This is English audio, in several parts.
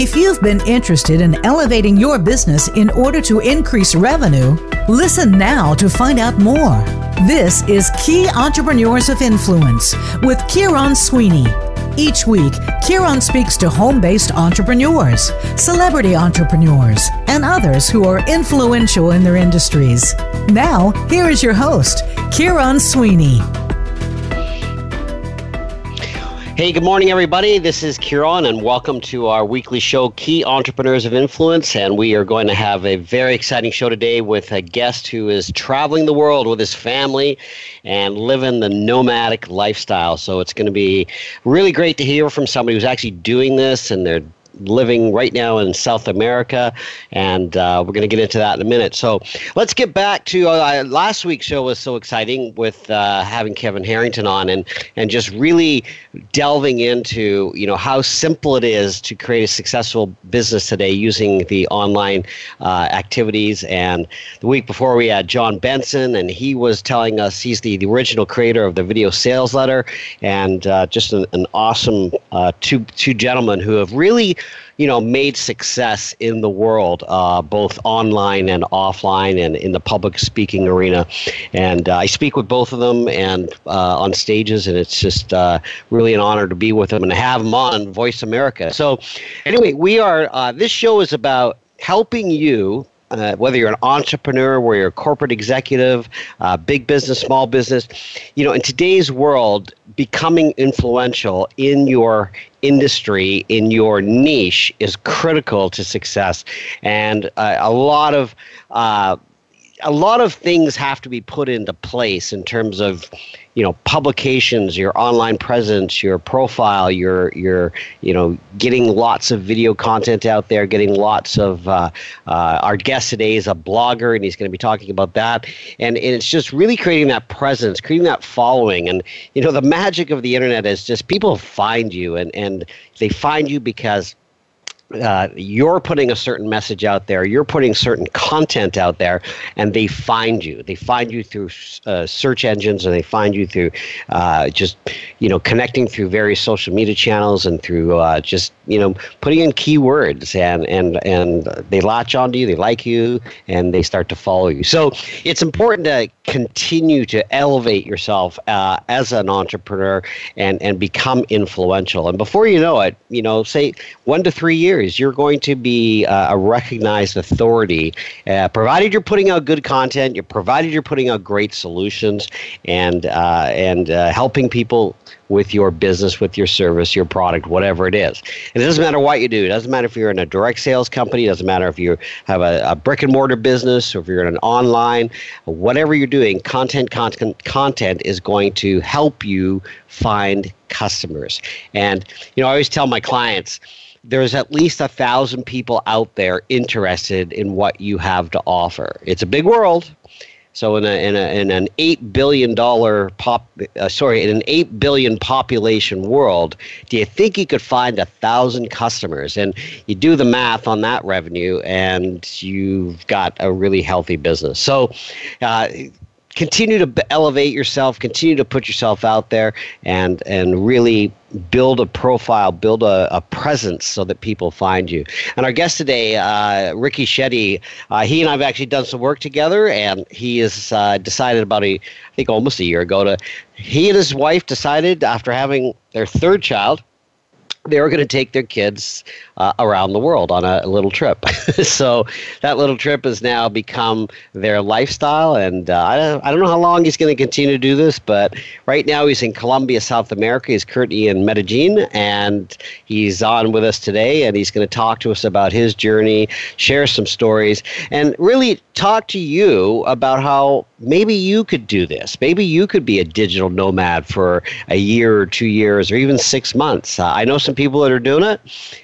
If you've been interested in elevating your business in order to increase revenue, listen now to find out more. This is Key Entrepreneurs of Influence with Kieron Sweeney. Each week, Kieron speaks to home based entrepreneurs, celebrity entrepreneurs, and others who are influential in their industries. Now, here is your host, Kieron Sweeney. Hey, good morning, everybody. This is Kieron, and welcome to our weekly show, Key Entrepreneurs of Influence. And we are going to have a very exciting show today with a guest who is traveling the world with his family and living the nomadic lifestyle. So it's going to be really great to hear from somebody who's actually doing this and they're living right now in South America, and uh, we're going to get into that in a minute. So let's get back to uh, last week's show was so exciting with uh, having Kevin Harrington on and and just really delving into you know how simple it is to create a successful business today using the online uh, activities. And the week before we had John Benson, and he was telling us he's the, the original creator of the video sales letter, and uh, just an, an awesome uh, two two gentlemen who have really you know, made success in the world, uh, both online and offline, and in the public speaking arena. And uh, I speak with both of them and uh, on stages, and it's just uh, really an honor to be with them and to have them on Voice America. So, anyway, we are. Uh, this show is about helping you uh, whether you're an entrepreneur, whether you're a corporate executive, uh, big business, small business, you know, in today's world, becoming influential in your industry, in your niche, is critical to success. And uh, a lot of uh, a lot of things have to be put into place in terms of you know publications your online presence your profile your your you know getting lots of video content out there getting lots of uh, uh, our guest today is a blogger and he's going to be talking about that. And, and it's just really creating that presence creating that following. And you know the magic of the internet is just people find you and and they find you because uh, you're putting a certain message out there, you're putting certain content out there, and they find you. They find you through uh, search engines, and they find you through uh, just you know connecting through various social media channels and through uh, just you know putting in keywords, and and and they latch onto you, they like you, and they start to follow you. So it's important to continue to elevate yourself uh, as an entrepreneur and and become influential. And before you know it, you know, say one to three years you're going to be uh, a recognized authority, uh, provided you're putting out good content, you're provided you're putting out great solutions, and uh, and uh, helping people with your business, with your service, your product, whatever it is. And it doesn't matter what you do. It doesn't matter if you're in a direct sales company. It doesn't matter if you have a, a brick and mortar business or if you're in an online. Whatever you're doing, content, content, content is going to help you find customers. And you know, I always tell my clients there's at least a thousand people out there interested in what you have to offer. It's a big world. So in, a, in, a, in an eight billion dollar pop, uh, sorry, in an eight billion population world, do you think you could find a thousand customers? And you do the math on that revenue, and you've got a really healthy business. So. Uh, continue to elevate yourself, continue to put yourself out there, and and really build a profile, build a, a presence so that people find you. And our guest today, uh, Ricky Shetty, uh, he and I have actually done some work together, and he has uh, decided about a, I think almost a year ago to, he and his wife decided after having their third child they were going to take their kids uh, around the world on a, little trip. so that little trip has now become their lifestyle. And uh, I, don't, I don't know how long he's going to continue to do this, but right now he's in Colombia, South America. He's currently in Medellin, and he's on with us today. And he's going to talk to us about his journey, share some stories, and really talk to you about how maybe you could do this. Maybe you could be a digital nomad for a year or two years or even six months. Uh, I know some people that are doing it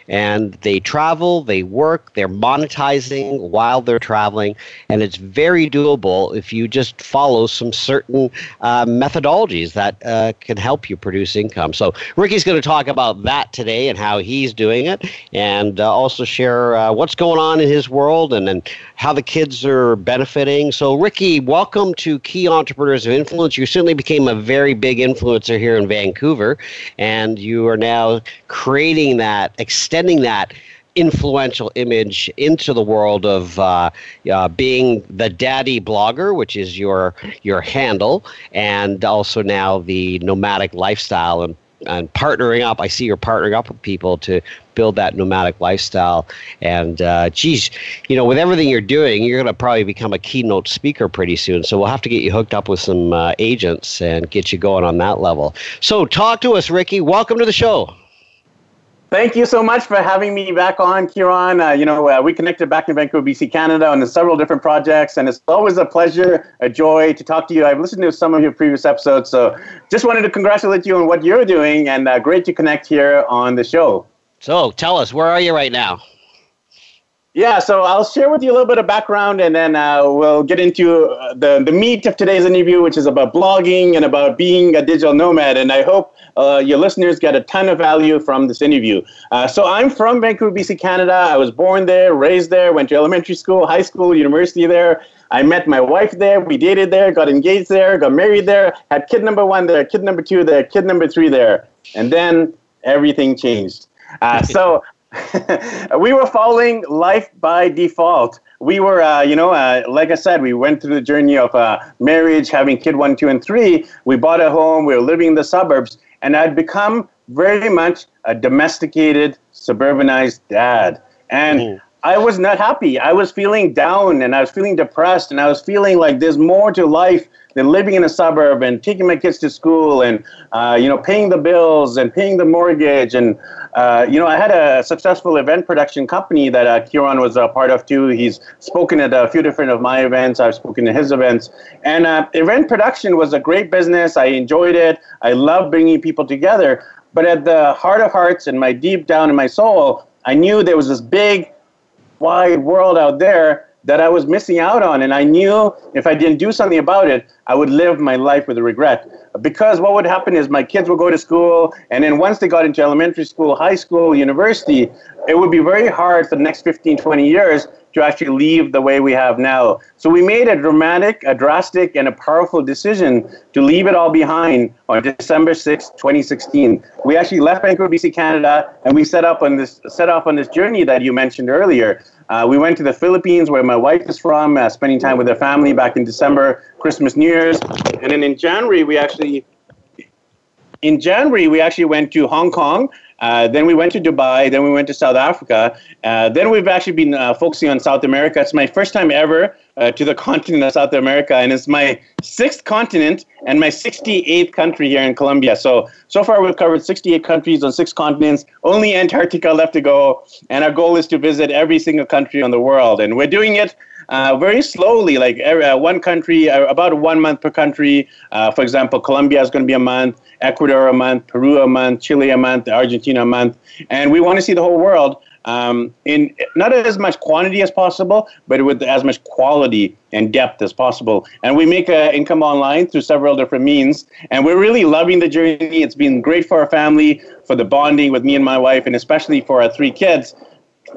and they travel, they work, they're monetizing while they're traveling, and it's very doable if you just follow some certain uh, methodologies that uh, can help you produce income. So, Ricky's going to talk about that today and how he's doing it, and uh, also share uh, what's going on in his world and, and how the kids are benefiting. So, Ricky, welcome to Key Entrepreneurs of Influence. You certainly became a very big influencer here in Vancouver, and you are now creating that, extending that influential image into the world of uh, uh, being the daddy blogger, which is your your handle, and also now the nomadic lifestyle and and partnering up. I see you're partnering up with people to build that nomadic lifestyle. And uh, geez, you know, with everything you're doing, you're going to probably become a keynote speaker pretty soon. So we'll have to get you hooked up with some uh, agents and get you going on that level. So talk to us, Ricky. Welcome to the show. Thank you so much for having me back on, Kieron. Uh, you know, uh, we connected back in Vancouver, BC, Canada on several different projects, and it's always a pleasure, a joy to talk to you. I've listened to some of your previous episodes, so just wanted to congratulate you on what you're doing, and uh, great to connect here on the show. So, tell us, where are you right now? Yeah, so I'll share with you a little bit of background and then uh, we'll get into uh, the, the meat of today's interview, which is about blogging and about being a digital nomad. And I hope uh, your listeners get a ton of value from this interview. Uh, so I'm from Vancouver, BC, Canada. I was born there, raised there, went to elementary school, high school, university there. I met my wife there. We dated there, got engaged there, got married there, had kid number one there, kid number two there, kid number three there. And then everything changed. Uh, so we were following life by default. We were, uh, you know, uh, like I said, we went through the journey of uh, marriage, having kid one, two, and three. We bought a home. We were living in the suburbs, and I'd become very much a domesticated, suburbanized dad. And mm. I was not happy. I was feeling down, and I was feeling depressed, and I was feeling like there's more to life than living in a suburb and taking my kids to school and uh, you know paying the bills and paying the mortgage and uh, you know I had a successful event production company that uh, Kieran was a part of too. He's spoken at a few different of my events. I've spoken at his events, and uh, event production was a great business. I enjoyed it. I love bringing people together. But at the heart of hearts and my deep down in my soul, I knew there was this big, wide world out there that I was missing out on. And I knew if I didn't do something about it, I would live my life with regret. Because what would happen is my kids would go to school, and then once they got into elementary school, high school, university, it would be very hard for the next 15, 20 years to actually leave the way we have now. So we made a dramatic, a drastic, and a powerful decision to leave it all behind on December 6, 2016. We actually left Vancouver, BC, Canada, and we set up on this set off on this journey that you mentioned earlier. Uh, we went to the Philippines, where my wife is from, uh, spending time with her family back in December, Christmas, New Year's, and then in January we actually in January we actually went to Hong Kong uh, then we went to Dubai. Then we went to South Africa. Uh, then we've actually been uh, focusing on South America. It's my first time ever uh, to the continent of South America, and it's my sixth continent and my 68th country here in Colombia. So so far we've covered 68 countries on six continents. Only Antarctica left to go, and our goal is to visit every single country on the world. And we're doing it uh, very slowly, like uh, one country, uh, about one month per country. Uh, for example, Colombia is going to be a month, Ecuador a month, Peru a month, Chile a month, Argentina a month, and we want to see the whole world. Um, in not as much quantity as possible, but with as much quality and depth as possible. And we make uh, income online through several different means. And we're really loving the journey. It's been great for our family, for the bonding with me and my wife, and especially for our three kids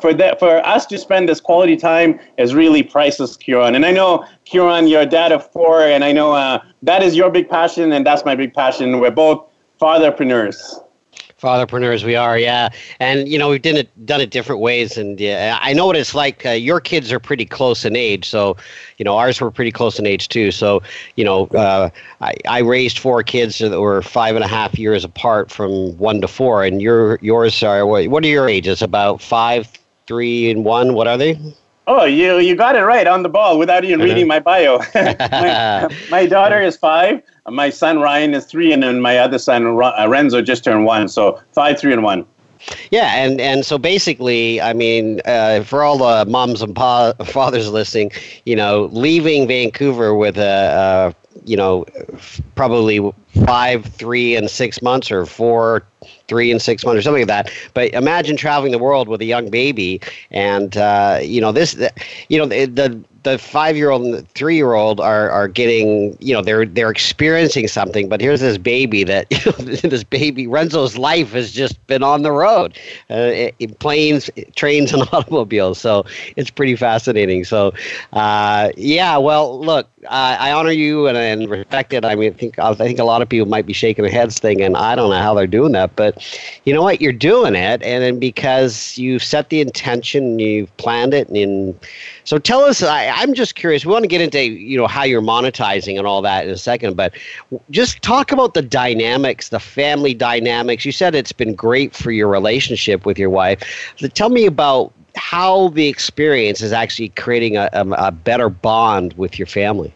for that for us to spend this quality time is really priceless, Kieron. And I know Kieron, you're a dad of four, and I know uh, that is your big passion, and that's my big passion. We're both fatherpreneurs. Fatherpreneurs, we are, yeah, and you know we've done it done it different ways, and yeah, I know what it's like. Uh, your kids are pretty close in age, so you know ours were pretty close in age too. So you know, uh, I, I raised four kids that were five and a half years apart from one to four, and your yours are what? What are your ages? About five, three, and one. What are they? Oh, you you got it right on the ball without even reading my bio. my, my, daughter is five. My son Ryan is three, and then my other son uh, Renzo just turned one. So five, three, and one. Yeah, and and so basically, I mean, uh, for all the moms and pa- fathers listening, you know, leaving Vancouver with a, a you know, probably five, three, and six months, or four, three and six months or something like that. But imagine traveling the world with a young baby, and uh, you know this, you know the, the the five year old and the three year old are are getting you know they're they're experiencing something but here's this baby that you know, this baby renzo's life has just been on the road uh, planes trains and automobiles so it's pretty fascinating so uh, yeah well look uh, I honor you and, and respect it. I mean, I think I think a lot of people might be shaking their heads, thinking, "I don't know how they're doing that," but you know what? You're doing it, and then because you've set the intention, you've planned it, and so tell us. I, I'm just curious. We want to get into you know how you're monetizing and all that in a second, but just talk about the dynamics, the family dynamics. You said it's been great for your relationship with your wife. Tell me about how the experience is actually creating a, a, a better bond with your family.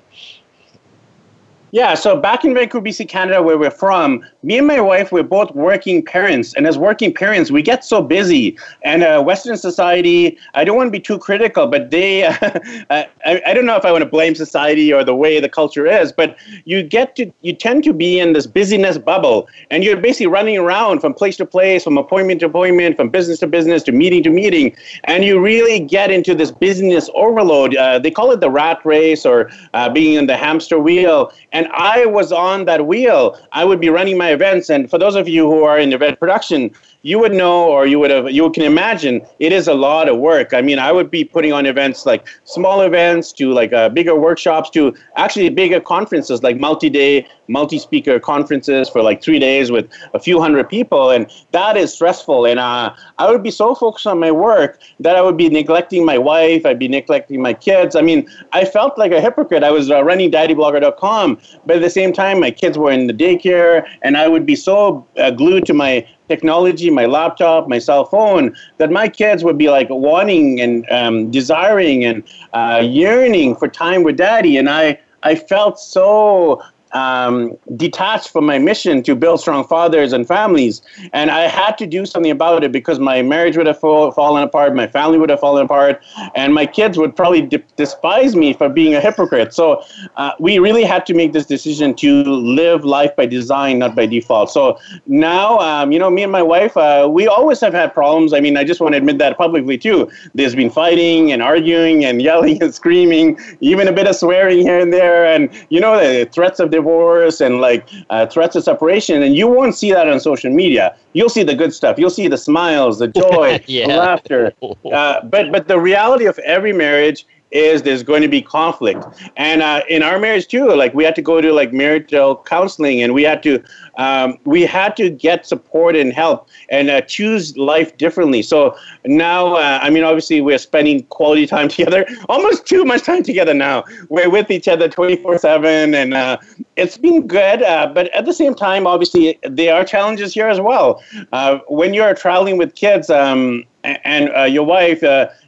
Yeah, so back in Vancouver, BC, Canada, where we're from, me and my wife, we're both working parents. And as working parents, we get so busy. And uh, Western society, I don't want to be too critical, but they, uh, I, I don't know if I want to blame society or the way the culture is, but you get to, you tend to be in this busyness bubble. And you're basically running around from place to place, from appointment to appointment, from business to business, to meeting to meeting. And you really get into this business overload. Uh, they call it the rat race or uh, being in the hamster wheel. And and I was on that wheel. I would be running my events. And for those of you who are in event production, you would know or you would have you can imagine it is a lot of work i mean i would be putting on events like small events to like uh, bigger workshops to actually bigger conferences like multi-day multi-speaker conferences for like three days with a few hundred people and that is stressful and uh, i would be so focused on my work that i would be neglecting my wife i'd be neglecting my kids i mean i felt like a hypocrite i was uh, running daddyblogger.com but at the same time my kids were in the daycare and i would be so uh, glued to my technology, my laptop, my cell phone, that my kids would be like wanting and um, desiring and uh, yearning for time with daddy. And I, I felt so um, detached from my mission to build strong fathers and families. And I had to do something about it because my marriage would have fall, fallen apart, my family would have fallen apart, and my kids would probably de- despise me for being a hypocrite. So uh, we really had to make this decision to live life by design, not by default. So now, um, you know, me and my wife, uh, we always have had problems. I mean, I just want to admit that publicly too. There's been fighting and arguing and yelling and screaming, even a bit of swearing here and there, and you know, the threats of divorce divorce and like uh, threats of separation, and you won't see that on social media. You'll see the good stuff. You'll see the smiles, the joy, yeah. the laughter. Uh, but but the reality of every marriage is there's going to be conflict. And uh, in our marriage too, like we had to go to like marital counseling, and we had to um, we had to get support and help and uh, choose life differently. So now, uh, I mean, obviously, we're spending quality time together, almost too much time together now. We're with each other 24 7, and uh, it's been good. Uh, but at the same time, obviously, there are challenges here as well. Uh, when you're traveling with kids um, and your wife,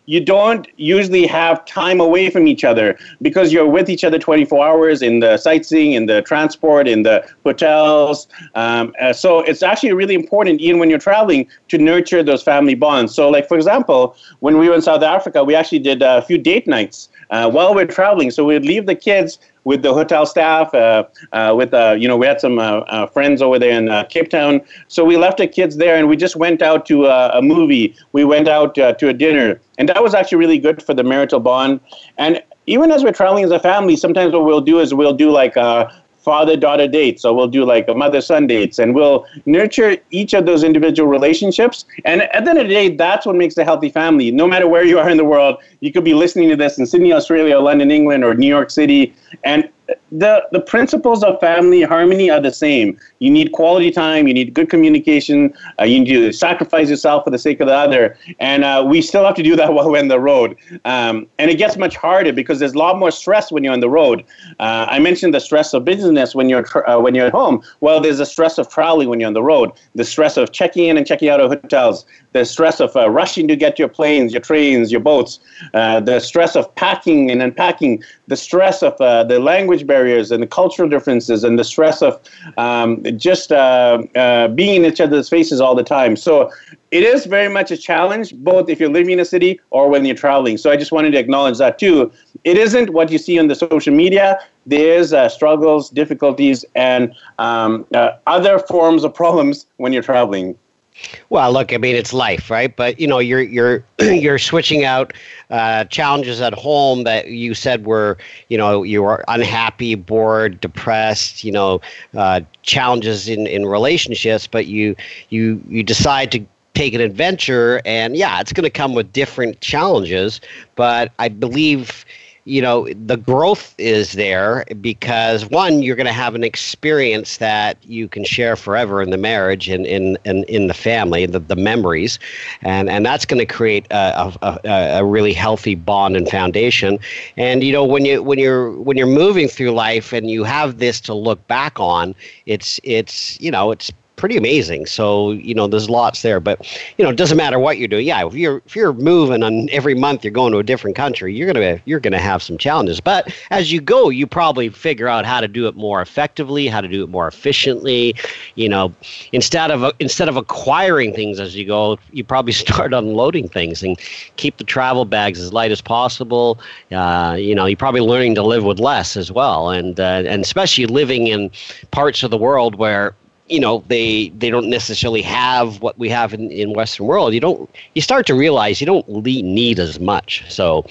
you don't usually have time away from each other because you're with each other 24 hours in the sightseeing, in the transport, in the hotels. Um, uh, so it's actually really important, even when you're traveling, to nurture those family bonds. So, like for example, when we were in South Africa, we actually did a few date nights uh, while we're traveling. So we'd leave the kids with the hotel staff. Uh, uh, with uh, you know, we had some friends over there in Cape Town, so we left the kids there, and we just went out to a movie. We went out to a dinner, and that was actually really good for the marital bond. And even as we're traveling as a family, sometimes what we'll do is we'll do like father daughter dates or we'll do like a mother son dates and we'll nurture each of those individual relationships and at the end of the day that's what makes a healthy family. No matter where you are in the world you could be listening to this in sydney australia london england or new york city and the the principles of family harmony are the same. You need quality time. You need good communication. Uh, you need to sacrifice yourself for the sake of the other. And uh, we still have to do that while we're on the road. Um, and it gets much harder because there's a lot more stress when you're on the road. Uh, I mentioned the stress of business when you're uh, when you're at home. Well, there's the stress of traveling when you're on the road. The stress of checking in and checking out of hotels. The stress of uh, rushing to get your planes, your trains, your boats. Uh, the stress of packing and unpacking. The stress of the language barrier barriers and the cultural differences and the stress of um, just uh, uh, being in each other's faces all the time. So it is very much a challenge, both if you're living in a city or when you're traveling. So I just wanted to acknowledge that too. It isn't what you see on the social media. There's uh, struggles, difficulties, and um, uh, other forms of problems when you're traveling. Well, look, I mean, it's life, right? But you know, you're you're you're switching out uh, challenges at home that you said were, you know, you were unhappy, bored, depressed, you know, uh, challenges in in relationships, but you you you decide to take an adventure, and yeah, it's going to come with different challenges, but I believe you know the growth is there because one you're going to have an experience that you can share forever in the marriage and in in, in the family the, the memories. And and that's going to create a, a, a, really healthy bond and foundation. And you know when you when you're when you're moving through life and you have this to look back on it's it's you know it's pretty amazing. So you know, there's lots there, but you know, it doesn't matter what you're doing. Yeah, if you're if you're moving on every month, you're going to a different country. You're gonna you're gonna have some challenges, but as you go, you probably figure out how to do it more effectively, how to do it more efficiently. You know, instead of instead of acquiring things as you go, you probably start unloading things and keep the travel bags as light as possible. Uh, you know, you're probably learning to live with less as well, and uh, and especially living in parts of the world where you know they they don't necessarily have what we have in, in western world. You don't you start to realize you don't need as much. So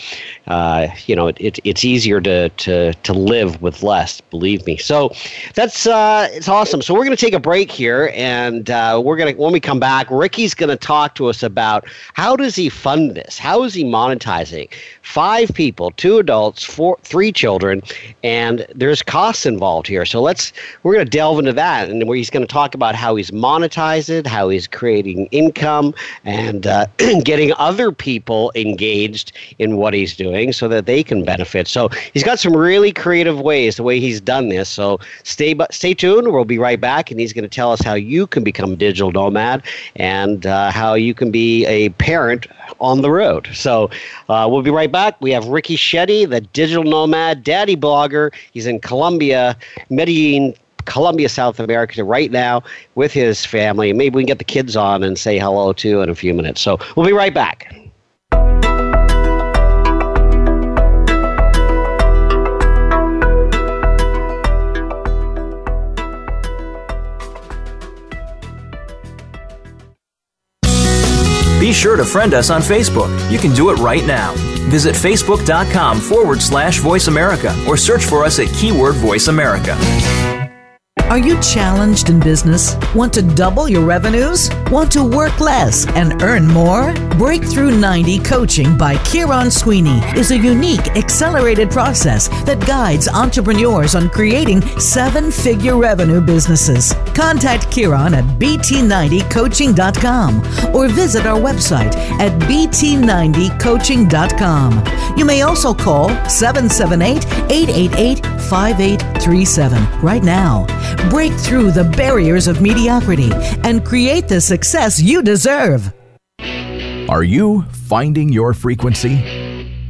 uh, you know it, it, it's easier to, to to live with less believe me. So that's uh, it's awesome. So we're going to take a break here and uh, we're going to when we come back ricky's going to talk to us about how does he fund this? How is he monetizing five people two adults four three children and there's costs involved here. So let's we're going to delve into that and where he's going to talk about how he's monetized it, how he's creating income, and uh, getting other people engaged in what he's doing so that they can benefit. So he's got some really creative ways the way he's done this. So stay stay tuned. We'll be right back, and he's going to tell us how you can become a digital nomad and uh, how you can be a parent on the road. So uh, we'll be right back. We have Ricky Shetty, the digital nomad, daddy blogger. He's in Colombia, Medellin, Colombia, South America right now with his family. Maybe we can get the kids on and say hello to in a few minutes. So we'll be right back. Be sure to friend us on Facebook. You can do it right now. Visit facebook.com forward slash voice America or search for us at keyword voice America. Are you challenged in business? Want to double your revenues? Want to work less and earn more? Breakthrough 90 Coaching by Kieron Sweeney is a unique, accelerated process that guides entrepreneurs on creating seven figure revenue businesses. Contact Kieron at bt90coaching.com or visit our website at bt90coaching.com. You may also call 778 888 5837 right now. Break through the barriers of mediocrity and create the success you deserve. Are you finding your frequency?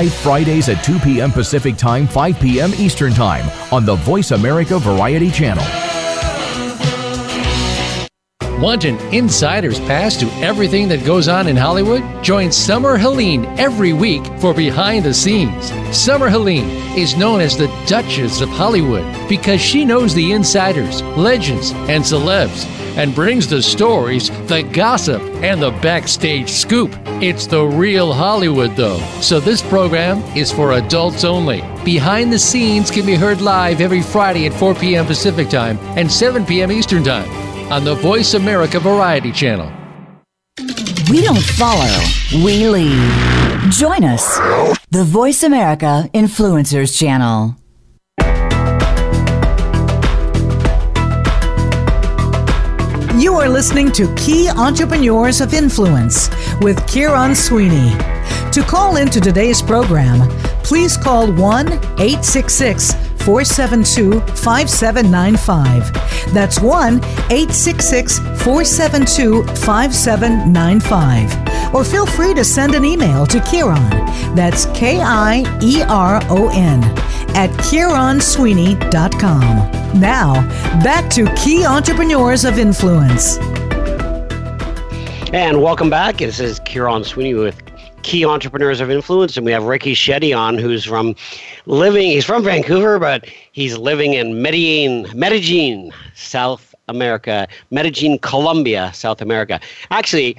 live Fridays at 2 p.m. Pacific Time, 5 p.m. Eastern Time on the Voice America Variety Channel. Want an insider's pass to everything that goes on in Hollywood? Join Summer Helene every week for Behind the Scenes. Summer Helene is known as the Duchess of Hollywood because she knows the insiders, legends, and celebs and brings the stories, the gossip, and the backstage scoop. It's the real Hollywood, though. So this program is for adults only. Behind the Scenes can be heard live every Friday at 4 p.m. Pacific Time and 7 p.m. Eastern Time on the Voice America Variety Channel. We don't follow, we lead. Join us, the Voice America Influencers Channel. You are listening to Key Entrepreneurs of Influence with Kieron Sweeney. To call into today's program, please call 1 866 472 5795. That's 1 866 472 5795. Or feel free to send an email to Kieron. That's K I E R O N at KieronSweeney.com. Now, back to Key Entrepreneurs of Influence. And welcome back. This is Kieron Sweeney with Key Entrepreneurs of Influence, and we have Ricky Shetty on, who's from living. He's from Vancouver, but he's living in Medellin, Medellin, South America, Medellin, Colombia, South America. Actually,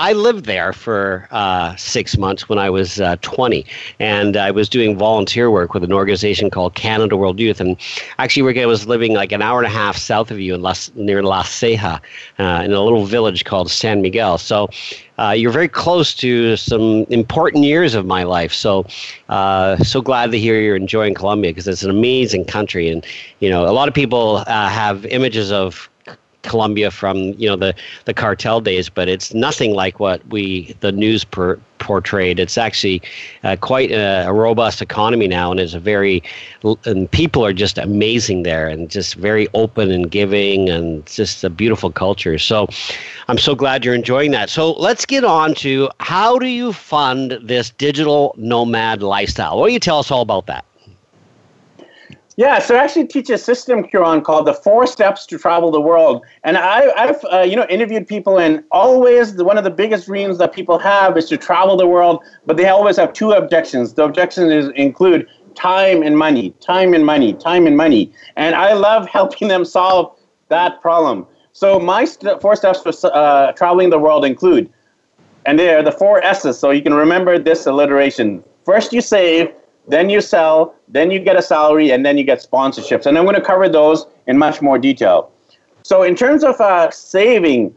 I lived there for uh, six months when I was uh, 20, and I was doing volunteer work with an organization called Canada World Youth. And actually, I was living like an hour and a half south of you in Las, near La Ceja, uh, in a little village called San Miguel. So uh, you're very close to some important years of my life. So, uh, so glad to hear you're enjoying Colombia because it's an amazing country. And, you know, a lot of people uh, have images of Colombia from you know the the cartel days, but it's nothing like what we the news per, portrayed. It's actually uh, quite a, a, robust economy now, and it's a very and people are just amazing there, and just very open and giving, and just a beautiful culture. So, I'm so glad you're enjoying that. So let's get on to how do you fund this digital nomad lifestyle? What do you tell us all about that? Yeah, so I actually teach a system, Kieron, called the Four Steps to Travel the World. And I, have uh, you know, interviewed people, and always the, one of the biggest dreams that people have is to travel the world, but they always have two objections. The objections is, include time and money, time and money, time and money. And I love helping them solve that problem. So my st- four steps for uh, traveling the world include, and they're the four S's, so you can remember this alliteration. First, you save then you sell, then you get a salary, and then you get sponsorships. And I'm going to cover those in much more detail. So, in terms of uh, saving,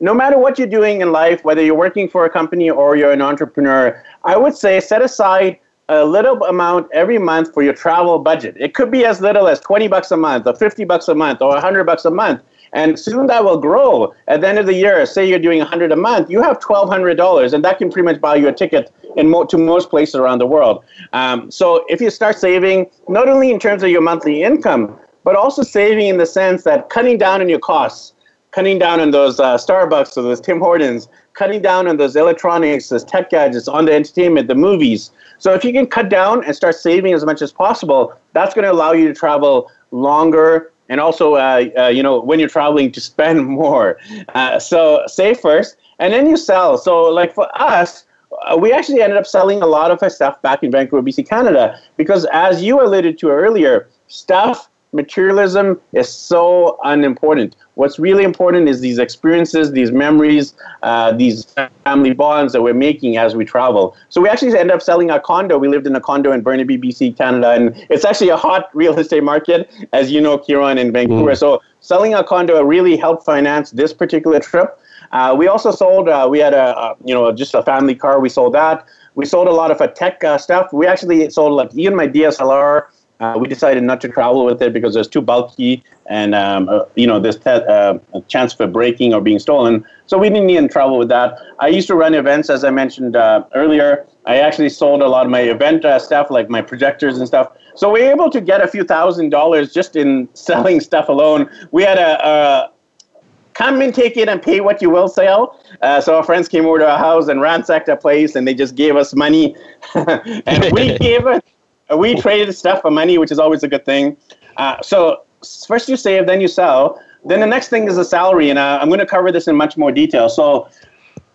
no matter what you're doing in life, whether you're working for a company or you're an entrepreneur, I would say set aside a little amount every month for your travel budget. It could be as little as 20 bucks a month or 50 bucks a month or 100 bucks a month. And soon that will grow. At the end of the year, say you're doing 100 a month, you have $1,200, and that can pretty much buy you a ticket in mo- to most places around the world. Um, so if you start saving, not only in terms of your monthly income, but also saving in the sense that cutting down on your costs, cutting down on those uh, Starbucks or those Tim Hortons, cutting down on those electronics, those tech gadgets, on the entertainment, the movies. So if you can cut down and start saving as much as possible, that's going to allow you to travel longer and also, uh, uh, you know, when you're traveling, to spend more. Uh, so save first, and then you sell. So, like for us, we actually ended up selling a lot of our stuff back in Vancouver, BC, Canada, because as you alluded to earlier, stuff materialism is so unimportant. What's really important is these experiences, these memories, uh, these family bonds that we're making as we travel. So we actually end up selling our condo. We lived in a condo in Burnaby, BC, Canada, and it's actually a hot real estate market, as you know, Kieron in Vancouver. Mm. So selling our condo really helped finance this particular trip. Uh, we also sold. Uh, we had a, a, you know just a family car. We sold that. We sold a lot of tech uh, stuff. We actually sold like even my DSLR uh, we decided not to travel with it because it's too bulky and um, uh, you know there's te- uh, a chance for breaking or being stolen. So we didn't even travel with that. I used to run events, as I mentioned uh, earlier. I actually sold a lot of my event uh, stuff, like my projectors and stuff. So we were able to get a few thousand dollars just in selling stuff alone. We had a, a come and take it and pay what you will sale. Uh, so our friends came over to our house and ransacked our place, and they just gave us money, and we gave it we traded stuff for money, which is always a good thing. Uh, so first you save, then you sell. Then the next thing is the salary, and uh, I'm going to cover this in much more detail. So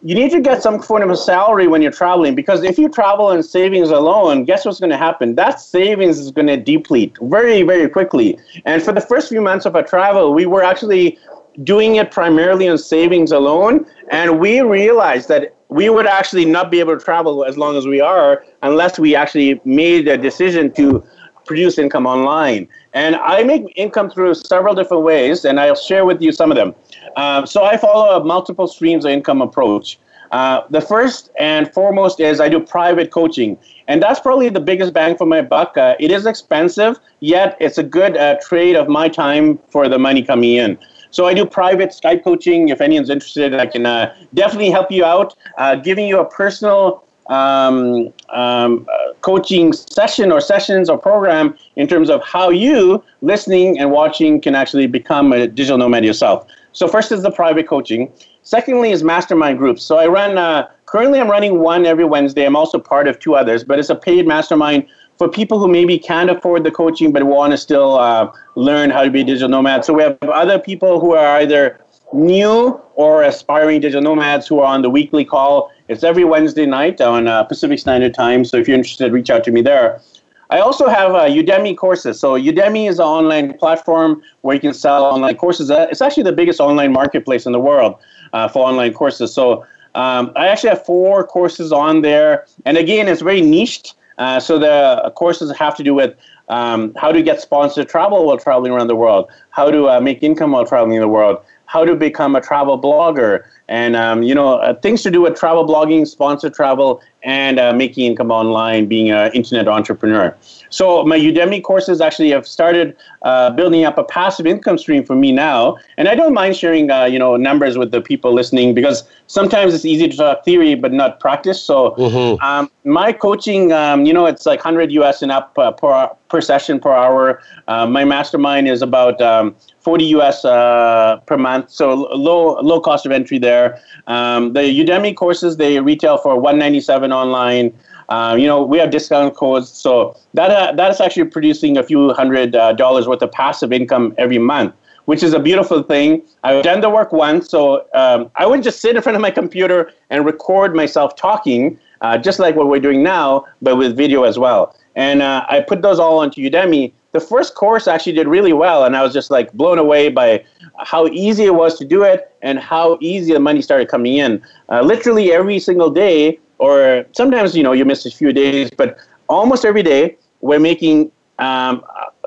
you need to get some form of a salary when you're traveling because if you travel in savings alone, guess what's going to happen? That savings is going to deplete very, very quickly. And for the first few months of our travel, we were actually doing it primarily on savings alone, and we realized that we would actually not be able to travel as long as we are unless we actually made a decision to produce income online. And I make income through several different ways, and I'll share with you some of them. Um, so I follow a multiple streams of income approach. Uh, the first and foremost is I do private coaching, and that's probably the biggest bang for my buck. Uh, it is expensive, yet it's a good uh, trade of my time for the money coming in. So I do private Skype coaching. If anyone's interested, I can uh, definitely help you out, uh, giving you a personal um, um, uh, coaching session or sessions or program in terms of how you listening and watching can actually become a digital nomad yourself. So first is the private coaching. Secondly is mastermind groups. So I run uh, currently I'm running one every Wednesday. I'm also part of two others, but it's a paid mastermind for people who maybe can't afford the coaching but want to still uh, learn how to be a digital nomad. So we have other people who are either new or aspiring digital nomads who are on the weekly call. It's every Wednesday night on uh, Pacific Standard Time. So if you're interested, reach out to me there. I also have uh, Udemy courses. So Udemy is an online platform where you can sell online courses. Uh, it's actually the biggest online marketplace in the world uh, for online courses. So um, I actually have four courses on there, and again, it's very niched. Uh, so the courses have to do with um, how to get sponsored travel while traveling around the world, how to uh, make income while traveling in the world, how to become a travel blogger, and um, you know uh, things to do with travel blogging, sponsored travel, and uh, making income online, being an internet entrepreneur. So my Udemy courses actually have started uh, building up a passive income stream for me now, and I don't mind sharing uh, you know numbers with the people listening because sometimes it's easy to talk theory but not practice. So mm-hmm. um, my coaching, um, you know, it's like 100 US and up uh, per per session per hour. Uh, my mastermind is about um, 40 US uh, per month, so low low cost of entry there. Um, the Udemy courses they retail for 197 online. Uh, you know, we have discount codes, so that uh, that is actually producing a few hundred uh, dollars worth of passive income every month, which is a beautiful thing. I've done the work once, so um, I would just sit in front of my computer and record myself talking, uh, just like what we're doing now, but with video as well. And uh, I put those all onto Udemy. The first course actually did really well, and I was just like blown away by how easy it was to do it and how easy the money started coming in. Uh, literally every single day, or sometimes you know you miss a few days, but almost every day we're making um,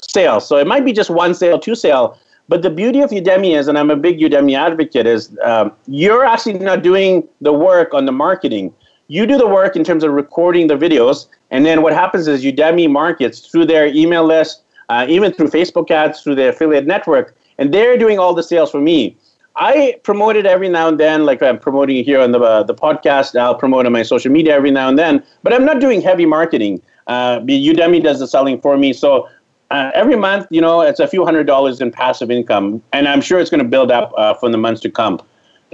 sales. So it might be just one sale, two sale. But the beauty of Udemy is, and I'm a big Udemy advocate, is um, you're actually not doing the work on the marketing. You do the work in terms of recording the videos, and then what happens is Udemy markets through their email list, uh, even through Facebook ads, through their affiliate network, and they're doing all the sales for me. I promote it every now and then, like I'm promoting here on the uh, the podcast. I'll promote on my social media every now and then, but I'm not doing heavy marketing. Uh, Udemy does the selling for me, so uh, every month, you know, it's a few hundred dollars in passive income, and I'm sure it's going to build up uh, for the months to come.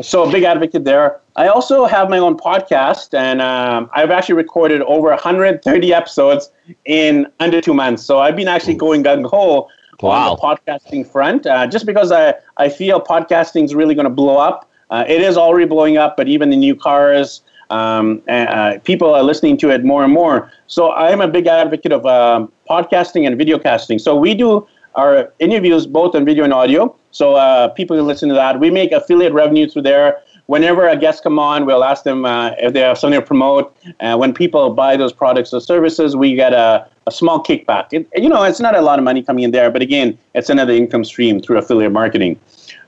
So, big advocate there. I also have my own podcast, and um, I've actually recorded over 130 episodes in under two months. So, I've been actually going gung ho wow. on the podcasting front, uh, just because I, I feel podcasting is really going to blow up. Uh, it is already blowing up, but even the new cars, um, uh, people are listening to it more and more. So I'm a big advocate of um, podcasting and video casting. So we do our interviews both on video and audio. So uh, people can listen to that. We make affiliate revenue through there. Whenever a guest come on, we'll ask them uh, if they have something to promote. And when people buy those products or services, we get a, a small kickback. It, you know, it's not a lot of money coming in there, but again, it's another income stream through affiliate marketing.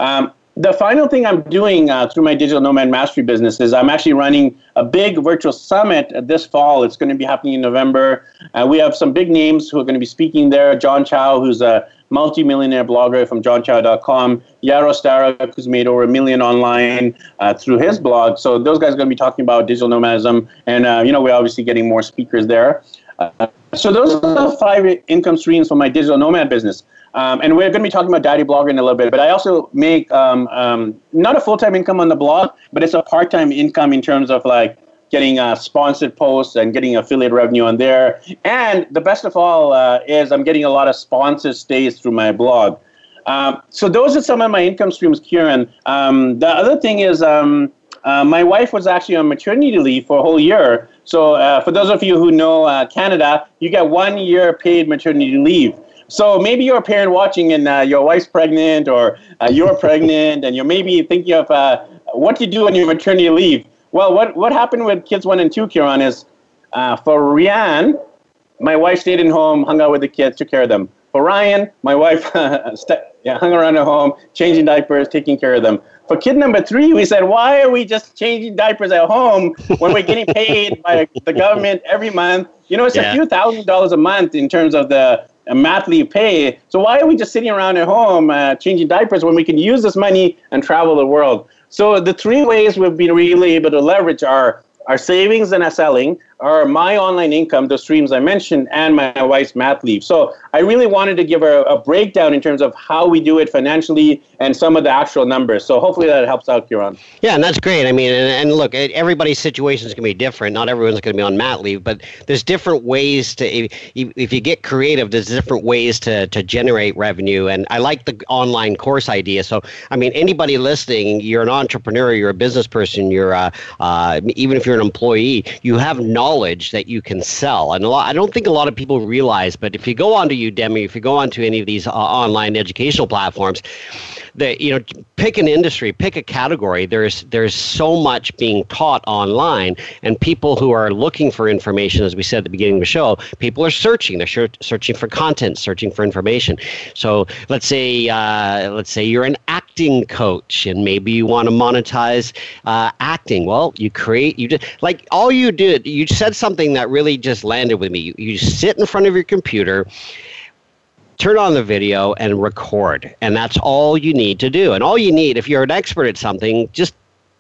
Um, the final thing I'm doing uh, through my digital nomad mastery business is I'm actually running a big virtual summit this fall. It's going to be happening in November. Uh, we have some big names who are going to be speaking there. John Chow, who's a multi-millionaire blogger from johnchow.com. Yaro Starak, who's made over a million online uh, through his blog. So those guys are going to be talking about digital nomadism. And, uh, you know, we're obviously getting more speakers there. Uh, so those are the five income streams for my digital nomad business. Um, and we're going to be talking about daddy blogger in a little bit, but I also make um, um, not a full-time income on the blog, but it's a part-time income in terms of like getting uh, sponsored posts and getting affiliate revenue on there. And the best of all uh, is I'm getting a lot of sponsored stays through my blog. Um, so those are some of my income streams, Kieron. Um, the other thing is um, uh, my wife was actually on maternity leave for a whole year. So uh, for those of you who know uh, Canada, you get one year paid maternity leave. So maybe you're a parent watching and uh, your wife's pregnant or uh, you're pregnant and you're maybe thinking of uh, what to do on your maternity leave. Well, what, what happened with kids one and two, Kieron, is for Rianne, my wife stayed in home, hung out with the kids, took care of them. For Ryan, my wife st- yeah, hung around at home, changing diapers, taking care of them. For kid number three, we said, why are we just changing diapers at home when we're getting paid by the government every month? You know, it's yeah. a few thousand dollars a month in terms of the mat pay. So why are we just sitting around at home uh, changing diapers when we can use this money and travel the world? So the three ways we've been really able to leverage are our savings and our selling are my online income, the streams I mentioned, and my wife's mat leave. So I really wanted to give a, a, breakdown in terms of how we do it financially and some of the actual numbers. So hopefully that helps out, Kieron. Yeah, and that's great. I mean, and, and look, everybody's situation is going to be different. Not everyone's going to be on mat leave, but there's different ways to, if, if you get creative, there's different ways to, to generate revenue. And I like the online course idea. So, I mean, anybody listening, you're an entrepreneur, you're a business person, you're uh, uh, even if you're an employee, you have knowledge that you can sell. And a lot, I don't think a lot of people realize, but if you go onto Udemy, if you go onto any of these uh, online educational platforms, that you know pick an industry pick a category. There's there's so much being taught online and people who are looking for information as we said at the beginning of the show people are searching. They're searching for content searching for information. So let's say uh, let's say you're an acting coach and maybe you want to monetize uh, acting. Well you create you just like all you did you said something that really just landed with me you, you sit in front of your computer turn on the video and record. And that's all you need to do. And all you need, if you're an expert at something, just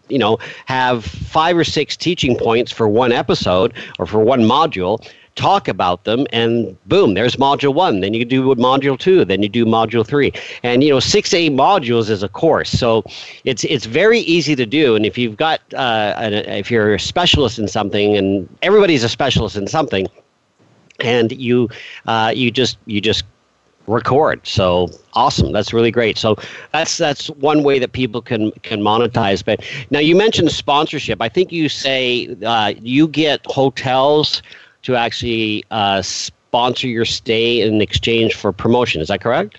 you know, have five or six teaching points for one episode or for one module, talk about them, and boom, there's module one. Then you do module two, then you do module three. And you know, six eight modules is a course. So it's it's very easy to do. And if you've got uh, a, if you're a specialist in something, and everybody's a specialist in something, and you uh, you just you just record. So awesome. That's really great. So that's that's one way that people can can monetize. But now you mentioned sponsorship. I think you say uh, you get hotels to actually uh, sponsor your stay in exchange for promotion. Is that correct?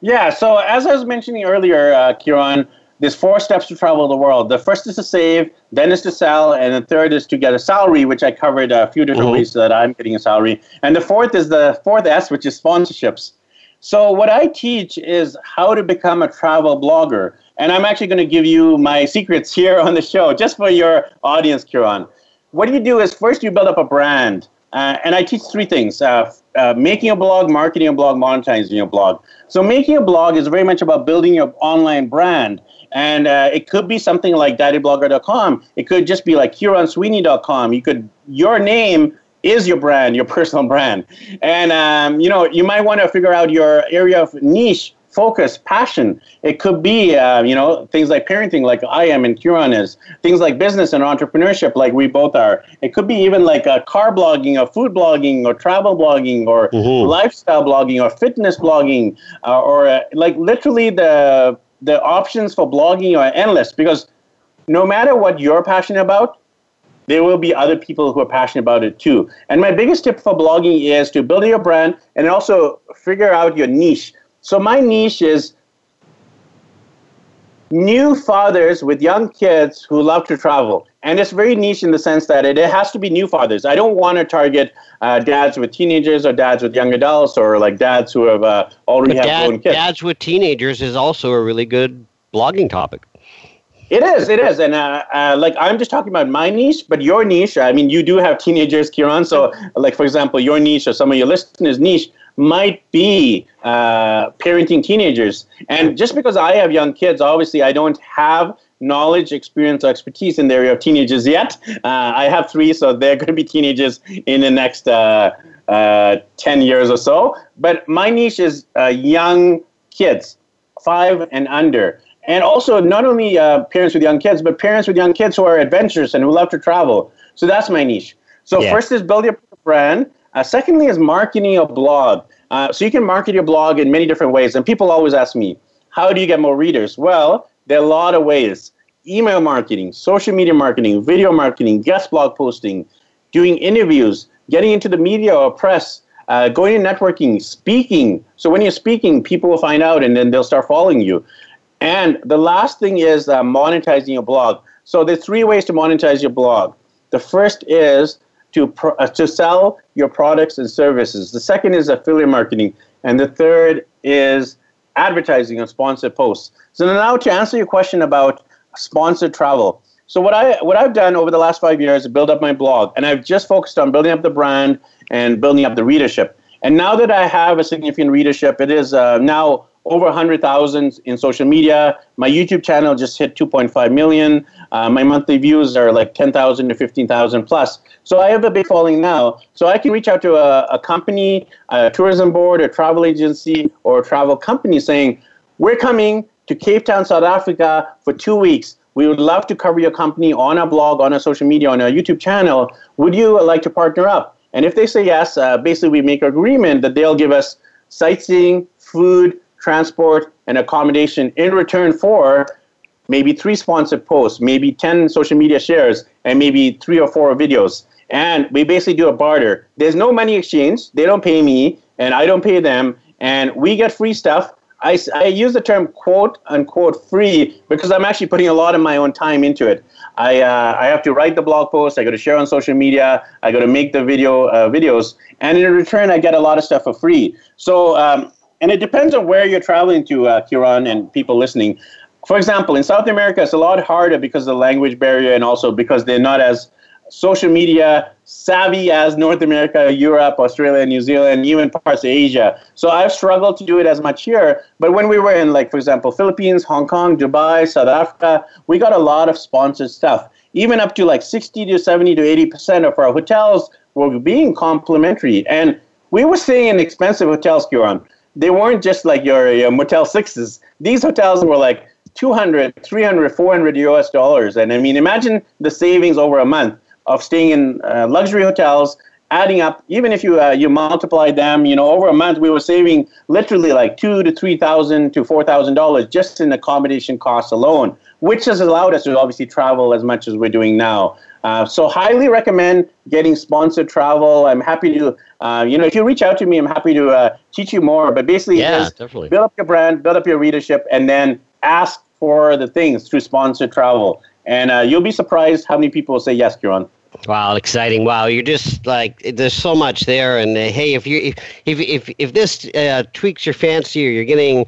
Yeah. So as I was mentioning earlier, uh, Kieron, there's four steps to travel the world. The first is to save, then is to sell, and the third is to get a salary, which I covered a few different mm-hmm. ways that I'm getting a salary. And the fourth is the fourth S, which is sponsorships. So what I teach is how to become a travel blogger. And I'm actually going to give you my secrets here on the show, just for your audience, Kieron. What you do is first you build up a brand. Uh, and I teach three things uh, uh, making a blog, marketing a blog, monetizing a blog. So, making a blog is very much about building your online brand. And uh, it could be something like daddyblogger.com. It could just be like KieronSweeney.com. You could, your name is your brand, your personal brand. And, um, you know, you might want to figure out your area of niche, focus, passion. It could be, uh, you know, things like parenting, like I am and Kieron is. Things like business and entrepreneurship, like we both are. It could be even like a car blogging or food blogging or travel blogging or mm-hmm. lifestyle blogging or fitness blogging uh, or uh, like literally the the options for blogging are endless because no matter what you're passionate about, there will be other people who are passionate about it too. And my biggest tip for blogging is to build your brand and also figure out your niche. So my niche is new fathers with young kids who love to travel. And it's very niche in the sense that it, it has to be new fathers. I don't want to target uh, dads with teenagers or dads with young adults or like dads who have uh, already but have dad, grown kids. Dads with teenagers is also a really good blogging topic. It is, it is, and uh, uh, like I'm just talking about my niche, but your niche. I mean, you do have teenagers, Kieron. So, like for example, your niche or some of your listeners' niche might be uh, parenting teenagers. And just because I have young kids, obviously, I don't have knowledge, experience, or expertise in the area of teenagers yet. Uh, I have three, so they're going to be teenagers in the next uh, uh, 10 years or so. But my niche is uh, young kids, five and under. And also, not only uh, parents with young kids, but parents with young kids who are adventurous and who love to travel. So that's my niche. So, yeah. first is build your brand. Uh, secondly, is marketing a blog. so, you can market your blog in many different ways. And people always ask me, how do you get more readers? Well, there are a lot of ways email marketing, social media marketing, video marketing, guest blog posting, doing interviews, getting into the media or press, uh, going to networking, speaking. So when you're speaking, people will find out and then they'll start following you. And the last thing is uh, monetizing your blog. So there's three ways to monetize your blog. The first is to uh, to sell your products and services. The second is affiliate marketing, and the third is advertising on sponsored posts. So now to answer your question about sponsored travel. So what I what I've done over the last five years is build up my blog, and I've just focused on building up the brand and building up the readership. And now that I have a significant readership, it is uh, now over 100,000 in social media. My YouTube channel just hit 2.5 million. Uh, my monthly views are like 10,000 to 15,000 plus. So I have a big following now. So I can reach out to a, a company, a tourism board, a travel agency, or a travel company saying, We're coming to Cape Town, South Africa for two weeks. We would love to cover your company on our blog, on our social media, on our YouTube channel. Would you like to partner up? And if they say yes, uh, basically we make an agreement that they'll give us sightseeing, food, transport, and accommodation in return for maybe three sponsored posts, maybe 10 social media shares, and maybe three or four videos. And we basically do a barter. There's no money exchange. They don't pay me, and I don't pay them. And we get free stuff. I, I use the term quote unquote free because I'm actually putting a lot of my own time into it. I, uh, I have to write the blog post, I got to share on social media, I got to make the video uh, videos, and in return, I get a lot of stuff for free. So, um, and it depends on where you're traveling to, uh, Kieron, and people listening. For example, in South America, it's a lot harder because of the language barrier and also because they're not as social media savvy as North America, Europe, Australia, New Zealand, even parts of Asia. So I've struggled to do it as much here. But when we were in, like, for example, Philippines, Hong Kong, Dubai, South Africa, we got a lot of sponsored stuff. Even up to like 60 to 70 to 80% of our hotels were being complimentary. And we were staying in expensive hotels, Kieron. They weren't just like your, your Motel Sixes. These hotels were like 200, 300, 400 US dollars. And I mean, imagine the savings over a month of staying in uh, luxury hotels, adding up. Even if you uh, you multiply them, you know, over a month we were saving literally like two to three thousand to four thousand dollars just in accommodation costs alone, which has allowed us to obviously travel as much as we're doing now. Uh, so highly recommend getting sponsored travel. I'm happy to, uh, you know, if you reach out to me, I'm happy to uh, teach you more. But basically, yeah, definitely. build up your brand, build up your readership, and then ask for the things through sponsored travel. And uh, you'll be surprised how many people will say yes, Kieron. Wow, exciting! Wow, you're just like there's so much there, and uh, hey, if you if if if this uh, tweaks your fancy, or you're getting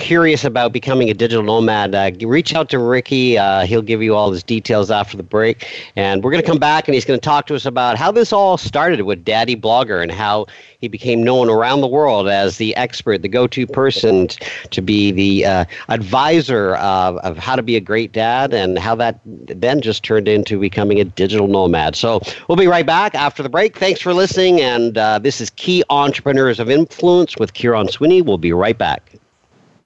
curious about becoming a digital nomad, uh, reach out to Ricky. Uh, he'll give you all his details after the break. And we're going to come back and he's going to talk to us about how this all started with Daddy Blogger and how he became known around the world as the expert, the go to person to be the uh, advisor of, of how to be a great dad and how that then just turned into becoming a digital nomad. So we'll be right back after the break. Thanks for listening. And uh, this is Key Entrepreneurs of Influence with Kieron Sweeney. We'll be right back.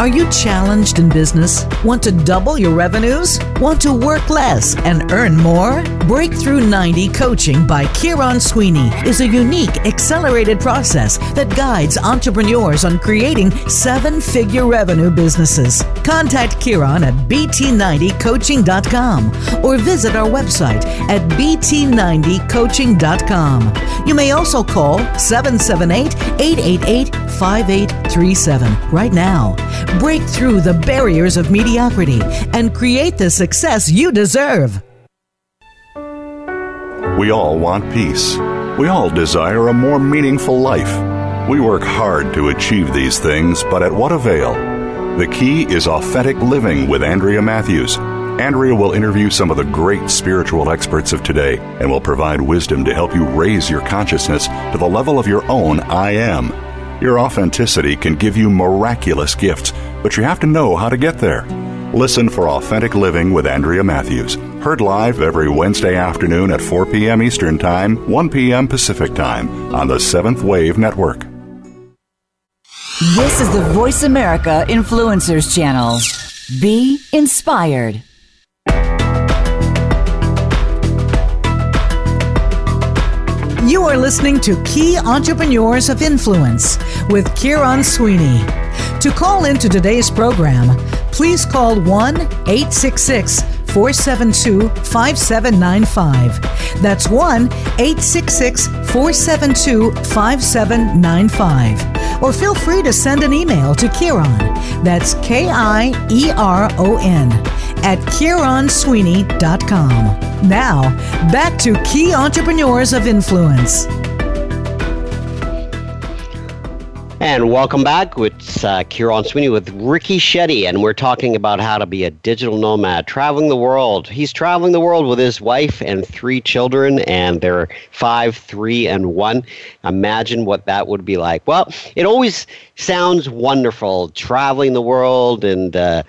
Are you challenged in business? Want to double your revenues? Want to work less and earn more? Breakthrough 90 Coaching by Kieron Sweeney is a unique, accelerated process that guides entrepreneurs on creating seven figure revenue businesses. Contact Kieron at bt90coaching.com or visit our website at bt90coaching.com. You may also call 778 888 5837 right now. Break through the barriers of mediocrity and create the success you deserve. We all want peace. We all desire a more meaningful life. We work hard to achieve these things, but at what avail? The key is authentic living with Andrea Matthews. Andrea will interview some of the great spiritual experts of today and will provide wisdom to help you raise your consciousness to the level of your own I am. Your authenticity can give you miraculous gifts, but you have to know how to get there. Listen for Authentic Living with Andrea Matthews. Heard live every Wednesday afternoon at 4 p.m. Eastern Time, 1 p.m. Pacific Time on the Seventh Wave Network. This is the Voice America Influencers Channel. Be inspired. You are listening to Key Entrepreneurs of Influence with Kieron Sweeney. To call into today's program, please call 1 866 472 5795. That's 1 866 472 5795. Or feel free to send an email to Kieron. That's K I E R O N at KieronSweeney.com. Now, back to Key Entrepreneurs of Influence. And welcome back. It's uh, Kieron Sweeney with Ricky Shetty, and we're talking about how to be a digital nomad, traveling the world. He's traveling the world with his wife and three children, and they're five, three, and one. Imagine what that would be like. Well, it always sounds wonderful, traveling the world and uh,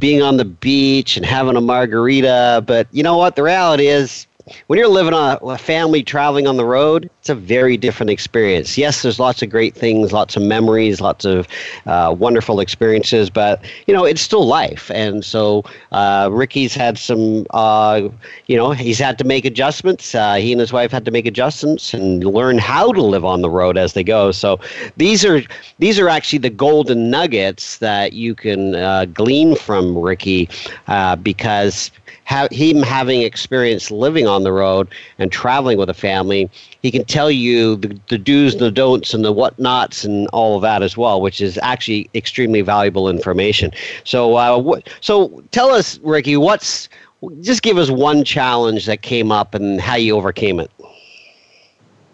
being on the beach and having a margarita. But you know what? The reality is, when you're living on a family traveling on the road, it's a very different experience. Yes, there's lots of great things, lots of memories, lots of uh, wonderful experiences, but you know it's still life. And so uh, Ricky's had some, uh, you know, he's had to make adjustments. Uh, he and his wife had to make adjustments and learn how to live on the road as they go. So these are these are actually the golden nuggets that you can uh, glean from Ricky uh, because ha- him having experience living on the road and traveling with a family, he can tell you the, the do's and the don'ts and the whatnots and all of that as well, which is actually extremely valuable information. So, uh, so tell us, Ricky, what's just give us one challenge that came up and how you overcame it.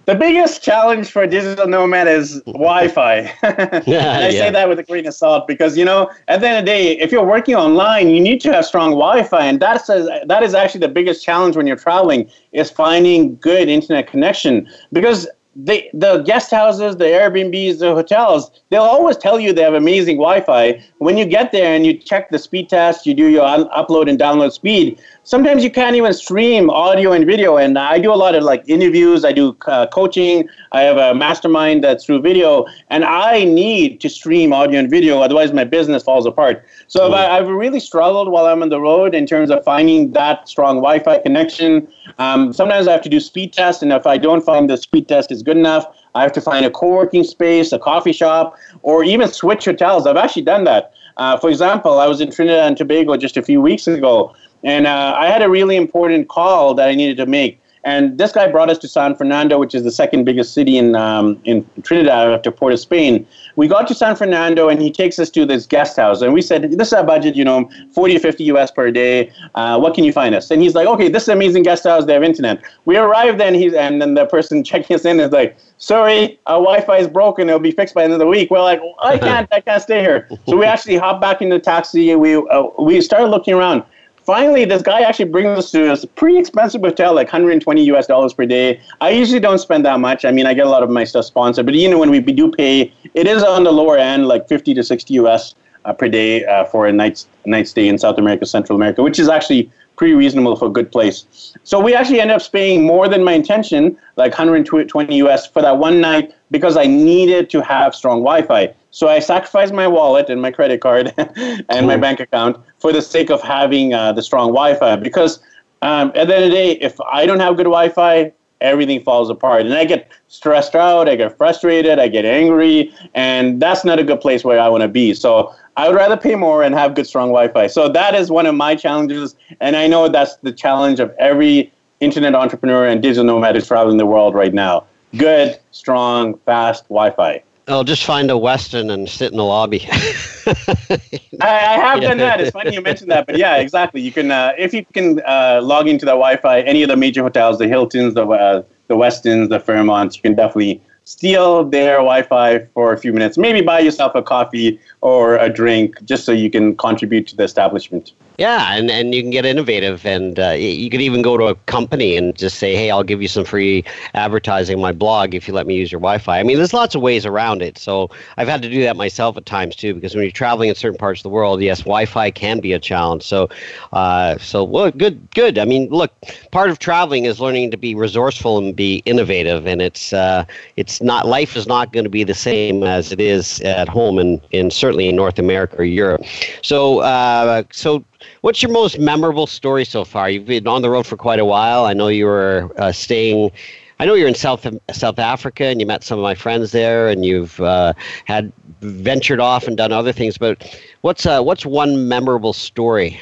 The biggest challenge for a digital nomad is Wi-Fi. yeah, I yeah. say that with a grain of salt because you know, at the end of the day, if you're working online, you need to have strong Wi-Fi, and that's a, that is actually the biggest challenge when you're traveling is finding good internet connection because the the guest houses, the Airbnbs, the hotels, they'll always tell you they have amazing Wi-Fi. When you get there and you check the speed test, you do your un- upload and download speed. Sometimes you can't even stream audio and video. And I do a lot of like interviews. I do uh, coaching. I have a mastermind that's through video, and I need to stream audio and video. Otherwise, my business falls apart. So mm. I, have really struggled while I'm on the road in terms of finding that strong Wi-Fi connection. Um, sometimes I have to do speed tests, and if I don't find the speed test is good enough, I have to find a co-working space, a coffee shop, or even switch hotels. I've actually done that. Uh, for example, I was in Trinidad and Tobago just a few weeks ago, and uh, I had a really important call that I needed to make. And this guy brought us to San Fernando, which is the second biggest city in um, in Trinidad after Port of Spain. We got to San Fernando, and he takes us to this guest house, and we said, "This is our budget, you know, 40 to 50 US per day. Uh, what can you find us?" And he's like, "Okay, this is an amazing guest house. They have internet." We arrived, and he's and then the person checking us in is like, "Sorry, our Wi-Fi is broken. It'll be fixed by the end of the week." We're like, "I can't, I can't stay here." So we actually hopped back in the taxi, and we uh, we started looking around finally, this guy actually brings us to a pretty expensive hotel, like 120 US dollars per day. I usually don't spend that much. I mean, I get a lot of my stuff sponsored, but you know, when we do pay, it is on the lower end, like 50 to 60 US uh, per day uh, for a night night stay in South America, Central America, which is actually pretty reasonable for a good place. So we actually ended up spending more than my intention, like 120 US for that one night because I needed to have strong Wi-Fi. So I sacrificed my wallet and my credit card and my bank account for the sake of having uh, the strong Wi-Fi. Because um, at the end of the day, if I don't have good Wi-Fi, everything falls apart, and I get stressed out. I get frustrated. I get angry, and that's not a good place where I want to be. So I would rather pay more and have good strong Wi-Fi. So that is one of my challenges, and I know that's the challenge of every internet entrepreneur and digital nomad who's traveling the world right now. Good, strong, fast Wi-Fi. I'll just find a Westin and sit in the lobby. I, I, have done that. It's funny you mentioned that, but yeah, exactly. You can uh, if you can uh, log into the Wi-Fi, any of the major hotels, the Hiltons, the uh, the Westins, the Fairmonts, you can definitely steal their Wi-Fi for a few minutes. Maybe buy yourself a coffee or a drink just so you can contribute to the establishment. Yeah, and, and you can get innovative, and uh, you could even go to a company and just say, "Hey, I'll give you some free advertising my blog if you let me use your Wi-Fi." I mean, there's lots of ways around it. So I've had to do that myself at times too, because when you're traveling in certain parts of the world, yes, Wi-Fi can be a challenge. So, uh, so well, good, good. I mean, look, part of traveling is learning to be resourceful and be innovative, and it's uh, it's not life is not going to be the same as it is at home, and in certainly in North America or Europe. So, uh, so What's your most memorable story so far? You've been on the road for quite a while. I know you were uh, staying. I know you're in South South Africa, and you met some of my friends there, and you've uh, had ventured off and done other things. But what's uh, what's one memorable story?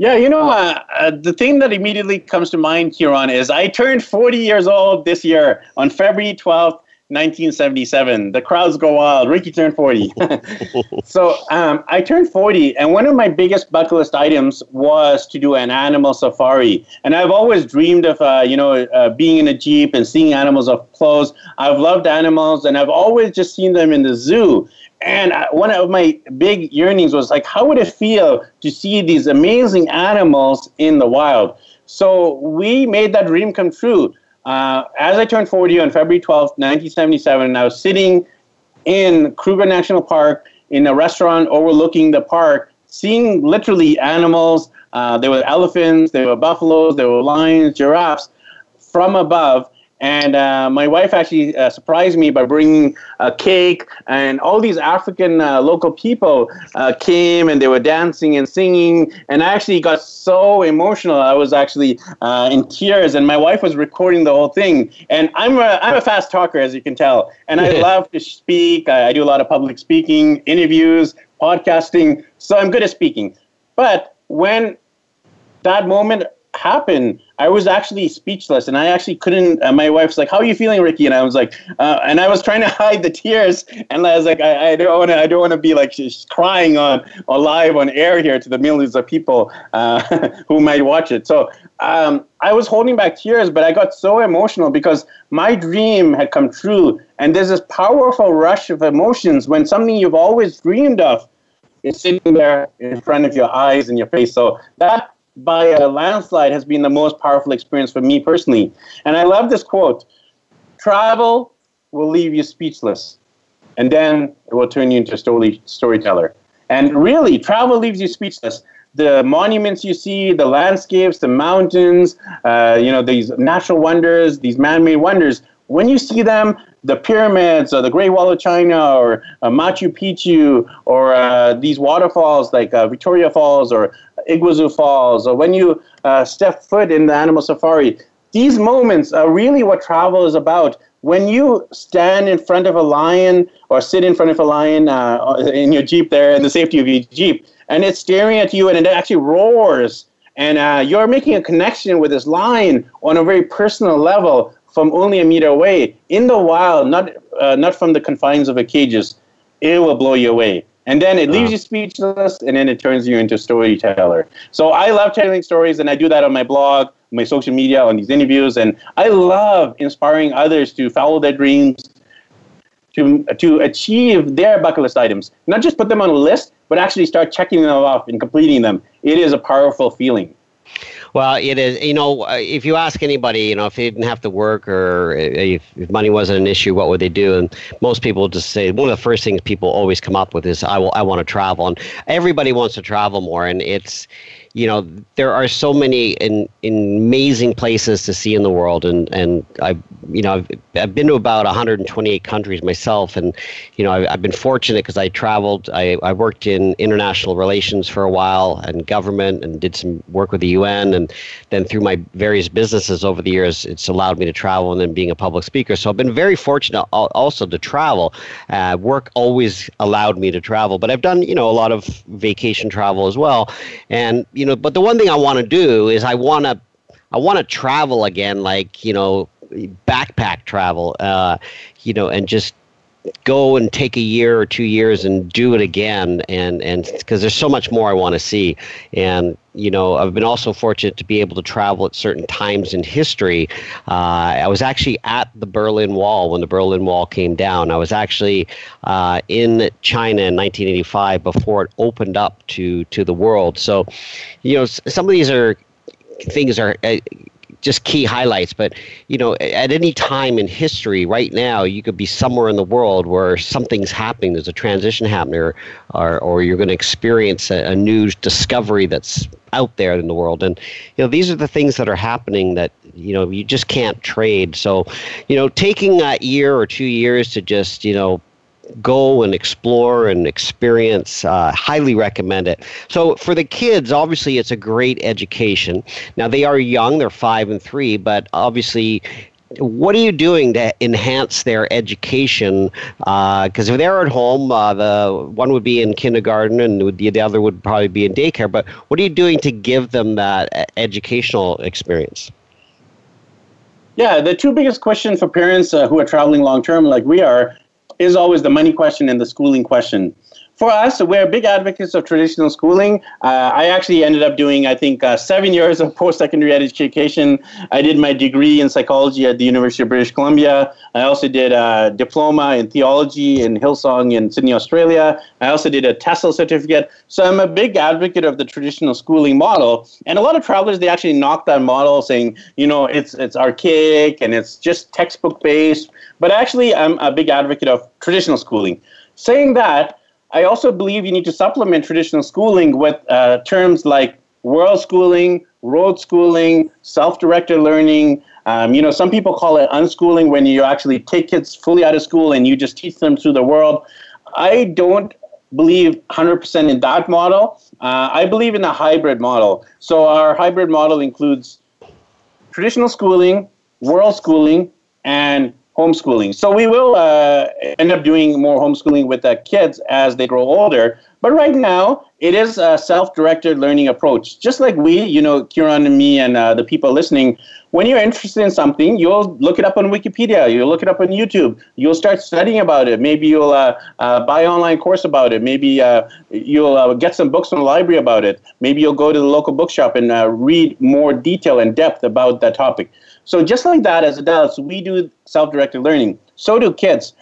Yeah, you know, uh, uh, the thing that immediately comes to mind, Kieron, is I turned 40 years old this year on February 12th, 1977. The crowds go wild. Ricky turned 40. so um, I turned 40, and one of my biggest bucket list items was to do an animal safari. And I've always dreamed of, uh, you know, uh, being in a jeep and seeing animals up close. I've loved animals, and I've always just seen them in the zoo. And one of my big yearnings was like, how would it feel to see these amazing animals in the wild? So we made that dream come true. Uh, as I turned 40 on February 12th, 1977, I was sitting in Kruger National Park in a restaurant overlooking the park, seeing literally animals. Uh, there were elephants, there were buffaloes, there were lions, giraffes from above. And uh, my wife actually uh, surprised me by bringing a cake, and all these African uh, local people uh, came and they were dancing and singing. And I actually got so emotional. I was actually uh, in tears, and my wife was recording the whole thing. And I'm a, I'm a fast talker, as you can tell. And I love to speak. I, I do a lot of public speaking, interviews, podcasting. So I'm good at speaking. But when that moment happened, I was actually speechless, and I actually couldn't. Uh, my wife's like, "How are you feeling, Ricky?" And I was like, uh, and I was trying to hide the tears, and I was like, "I, I don't want to. I don't want to be like crying on or live on air here to the millions of people uh, who might watch it." So um, I was holding back tears, but I got so emotional because my dream had come true, and there's this powerful rush of emotions when something you've always dreamed of is sitting there in front of your eyes and your face. So that by a landslide has been the most powerful experience for me personally. And I love this quote travel will leave you speechless, and then it will turn you into a story, storyteller. And really, travel leaves you speechless. The monuments you see, the landscapes, the mountains, uh, you know, these natural wonders, these man made wonders, when you see them, the pyramids or the Great Wall of China or uh, Machu Picchu or uh, these waterfalls like uh, Victoria Falls or Iguazu Falls or when you uh, step foot in the animal safari, these moments are really what travel is about. When you stand in front of a lion or sit in front of a lion uh, in your Jeep there in the safety of your Jeep and it's staring at you and it actually roars and uh, you're making a connection with this lion on a very personal level from only a meter away in the wild, not uh, not from the confines of a cages, it will blow you away. And then it leaves you speechless, and then it turns you into a storyteller. So I love telling stories, and I do that on my blog, my social media, on these interviews, and I love inspiring others to follow their dreams, to to achieve their bucket list items. Not just put them on a list, but actually start checking them off and completing them. It is a powerful feeling. Well, it is. You know, uh, if you ask anybody, you know, if they didn't have to work or if, if money wasn't an issue, what would they do? And most people just say one of the first things people always come up with is, "I will. I want to travel." And everybody wants to travel more, and it's you know there are so many in, in amazing places to see in the world. And and I you know I've, I've been to about 128 countries myself. And you know I've, I've been fortunate because I traveled I, I worked in international relations for a while and government and did some work with the UN and then through my various businesses over the years it's allowed me to travel and then being a public speaker. So I've been very fortunate also to travel. Uh, work always allowed me to travel but I've done you know a lot of vacation travel as well. And you know, but the one thing I want to do is I want to, I want to travel again, like you know, backpack travel, uh, you know, and just go and take a year or two years and do it again and and because there's so much more I want to see. And you know I've been also fortunate to be able to travel at certain times in history. Uh, I was actually at the Berlin Wall when the Berlin Wall came down. I was actually uh, in China in 1985 before it opened up to to the world. So you know some of these are things are uh, just key highlights. But you know, at any time in history, right now, you could be somewhere in the world where something's happening. There's a transition happening, or or, you're going to experience a, a new discovery that's out there in the world. And you know, these are the things that are happening that you know you just can't trade. So, you know, taking a year or two years to just you know go and explore and experience. Uh, highly recommend it. So for the kids, obviously, it's a great education. Now they are young; they're five and three, but obviously. What are you doing to enhance their education? Because uh, if they're at home, uh, the one would be in kindergarten and the other would probably be in daycare. But what are you doing to give them that educational experience? Yeah, the two biggest questions for parents uh, who are traveling long term, like we are, is always the money question and the schooling question for us, we're big advocates of traditional schooling. Uh, I actually ended up doing, I think, uh, seven years of post secondary education. I did my degree in psychology at the University of British Columbia. I also did a diploma in theology in Hillsong in Sydney, Australia. I also did a TESOL certificate. So I'm a big advocate of the traditional schooling model. And a lot of travelers, they actually knock that model saying, you know, it's, it's archaic and it's just textbook based. But actually, I'm a big advocate of traditional schooling. Saying that, I also believe you need to supplement traditional schooling with uh, terms like world schooling, road schooling, self-directed learning. Um, you know, some people call it unschooling when you actually take kids fully out of school and you just teach them through the world. I don't believe 100% in that model. Uh, I believe in a hybrid model. So our hybrid model includes traditional schooling, world schooling, and homeschooling. So we will uh, end up doing more homeschooling with the kids as they grow older. But right now, it is a self-directed learning approach. Just like we, you know, Kieron and me and uh, the people listening, when you're interested in something, you'll look it up on Wikipedia, you'll look it up on YouTube, you'll start studying about it. Maybe you'll uh, uh, buy an online course about it. Maybe uh, you'll uh, get some books from the library about it. Maybe you'll go to the local bookshop and read more detail and depth about that topic. So just like that, as adults, we do self-directed learning. So do kids.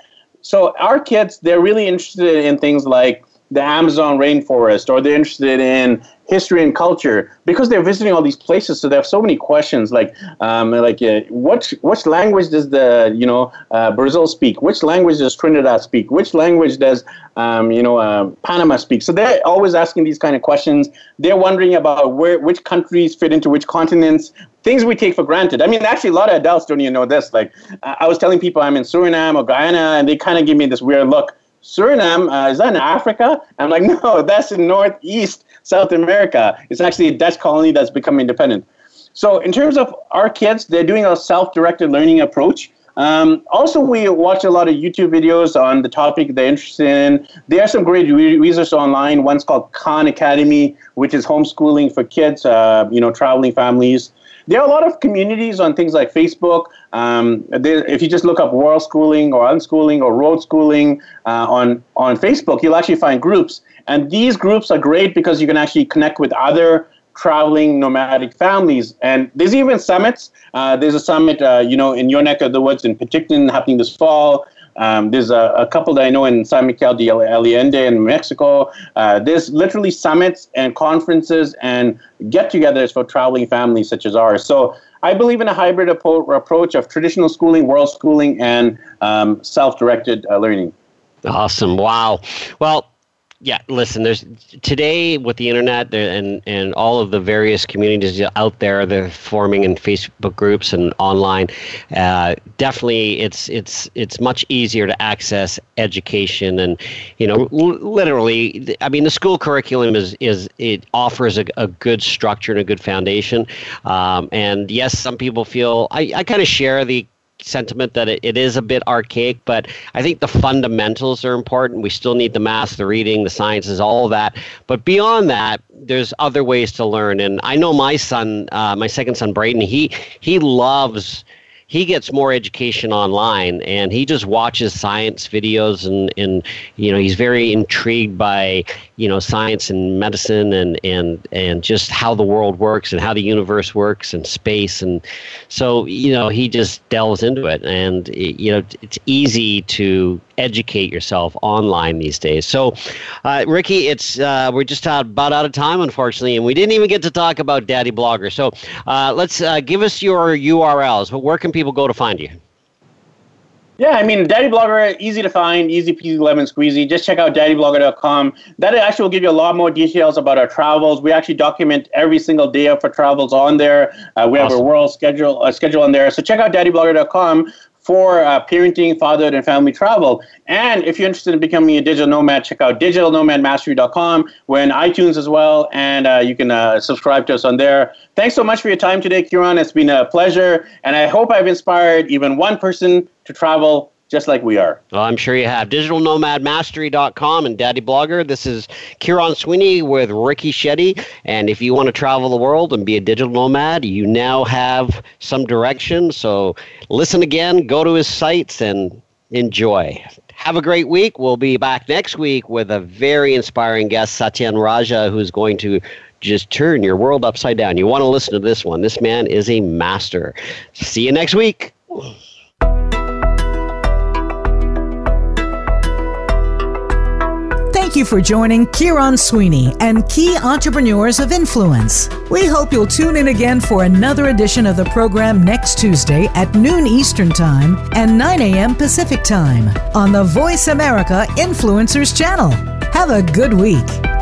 So our kids, they're really interested in things like the Amazon rainforest, or they're interested in history and culture because they're visiting all these places. So they have so many questions, like um, like uh, what which language does the you know uh, Brazil speak? Which language does Trinidad speak? Which language does um, you know uh, Panama speak? So they're always asking these kind of questions. They're wondering about where which countries fit into which continents. Things we take for granted. I mean, actually, a lot of adults don't even know this. Like, I was telling people I'm in Suriname or Guyana, and they kind of give me this weird look. Suriname, uh, is that in Africa? I'm like, no, that's in Northeast South America. It's actually a Dutch colony that's become independent. So, in terms of our kids, they're doing a self directed learning approach. Um, also, we watch a lot of YouTube videos on the topic they're interested in. There are some great re- resources online. One's called Khan Academy, which is homeschooling for kids, uh, you know, traveling families. There are a lot of communities on things like Facebook. Um, if you just look up world schooling or unschooling or road schooling uh, on on Facebook, you'll actually find groups. And these groups are great because you can actually connect with other traveling nomadic families. And there's even summits. Uh, there's a summit, uh, you know, in your neck of the woods in Penticton happening this fall. Um, there's a, a, couple that I know in San Miguel de Allende in Mexico. Uh, there's literally summits and conferences and get-togethers for traveling families such as ours. So I believe in a hybrid approach of traditional schooling, world schooling, and um, self-directed uh, learning. Awesome! Wow. Well, yeah, listen. There's today with the internet and and all of the various communities out there, they're forming in Facebook groups and online. Uh, definitely, it's it's it's much easier to access education and you know l- literally. I mean, the school curriculum is is it offers a, a good structure and a good foundation. Um, and yes, some people feel I I kind of share the sentiment that it, it is a bit archaic, but I think the fundamentals are important. We still need the math, the reading, the sciences, all that. But beyond that, there's other ways to learn. And I know my son, uh, my second son, Braden, he he loves he gets more education online and he just watches science videos and, and you know he's very intrigued by you know science and medicine and and and just how the world works and how the universe works and space and so you know he just delves into it and you know it's easy to educate yourself online these days. So, uh, Ricky, it's uh, we're just about out of time, unfortunately, and we didn't even get to talk about Daddy Blogger. So, uh, let's uh, give us your URLs. Where can people go to find you? Yeah, I mean, Daddy Blogger, easy to find, easy peasy lemon squeezy. Just check out daddyblogger.com. That actually will give you a lot more details about our travels. We actually document every single day of our travels on there. Uh, we awesome. have a world schedule uh, schedule on there. So check out daddyblogger.com for uh, parenting, fatherhood, and family travel. And if you're interested in becoming a digital nomad, check out digitalnomadmastery.com. We're in iTunes as well, and uh, you can uh, subscribe to us on there. Thanks so much for your time today, Kieron. It's been a pleasure, and I hope I've inspired even one person to travel just like we are. Well, I'm sure you have. DigitalNomadMastery.com and Daddy Blogger. This is Kieron Sweeney with Ricky Shetty. And if you want to travel the world and be a digital nomad, you now have some direction. So listen again, go to his sites, and enjoy. Have a great week. We'll be back next week with a very inspiring guest, Satyen Raja, who's going to just turn your world upside down. You want to listen to this one. This man is a master. See you next week. Thank you for joining Kieron Sweeney and Key Entrepreneurs of Influence. We hope you'll tune in again for another edition of the program next Tuesday at noon Eastern Time and 9 a.m. Pacific Time on the Voice America Influencers channel. Have a good week.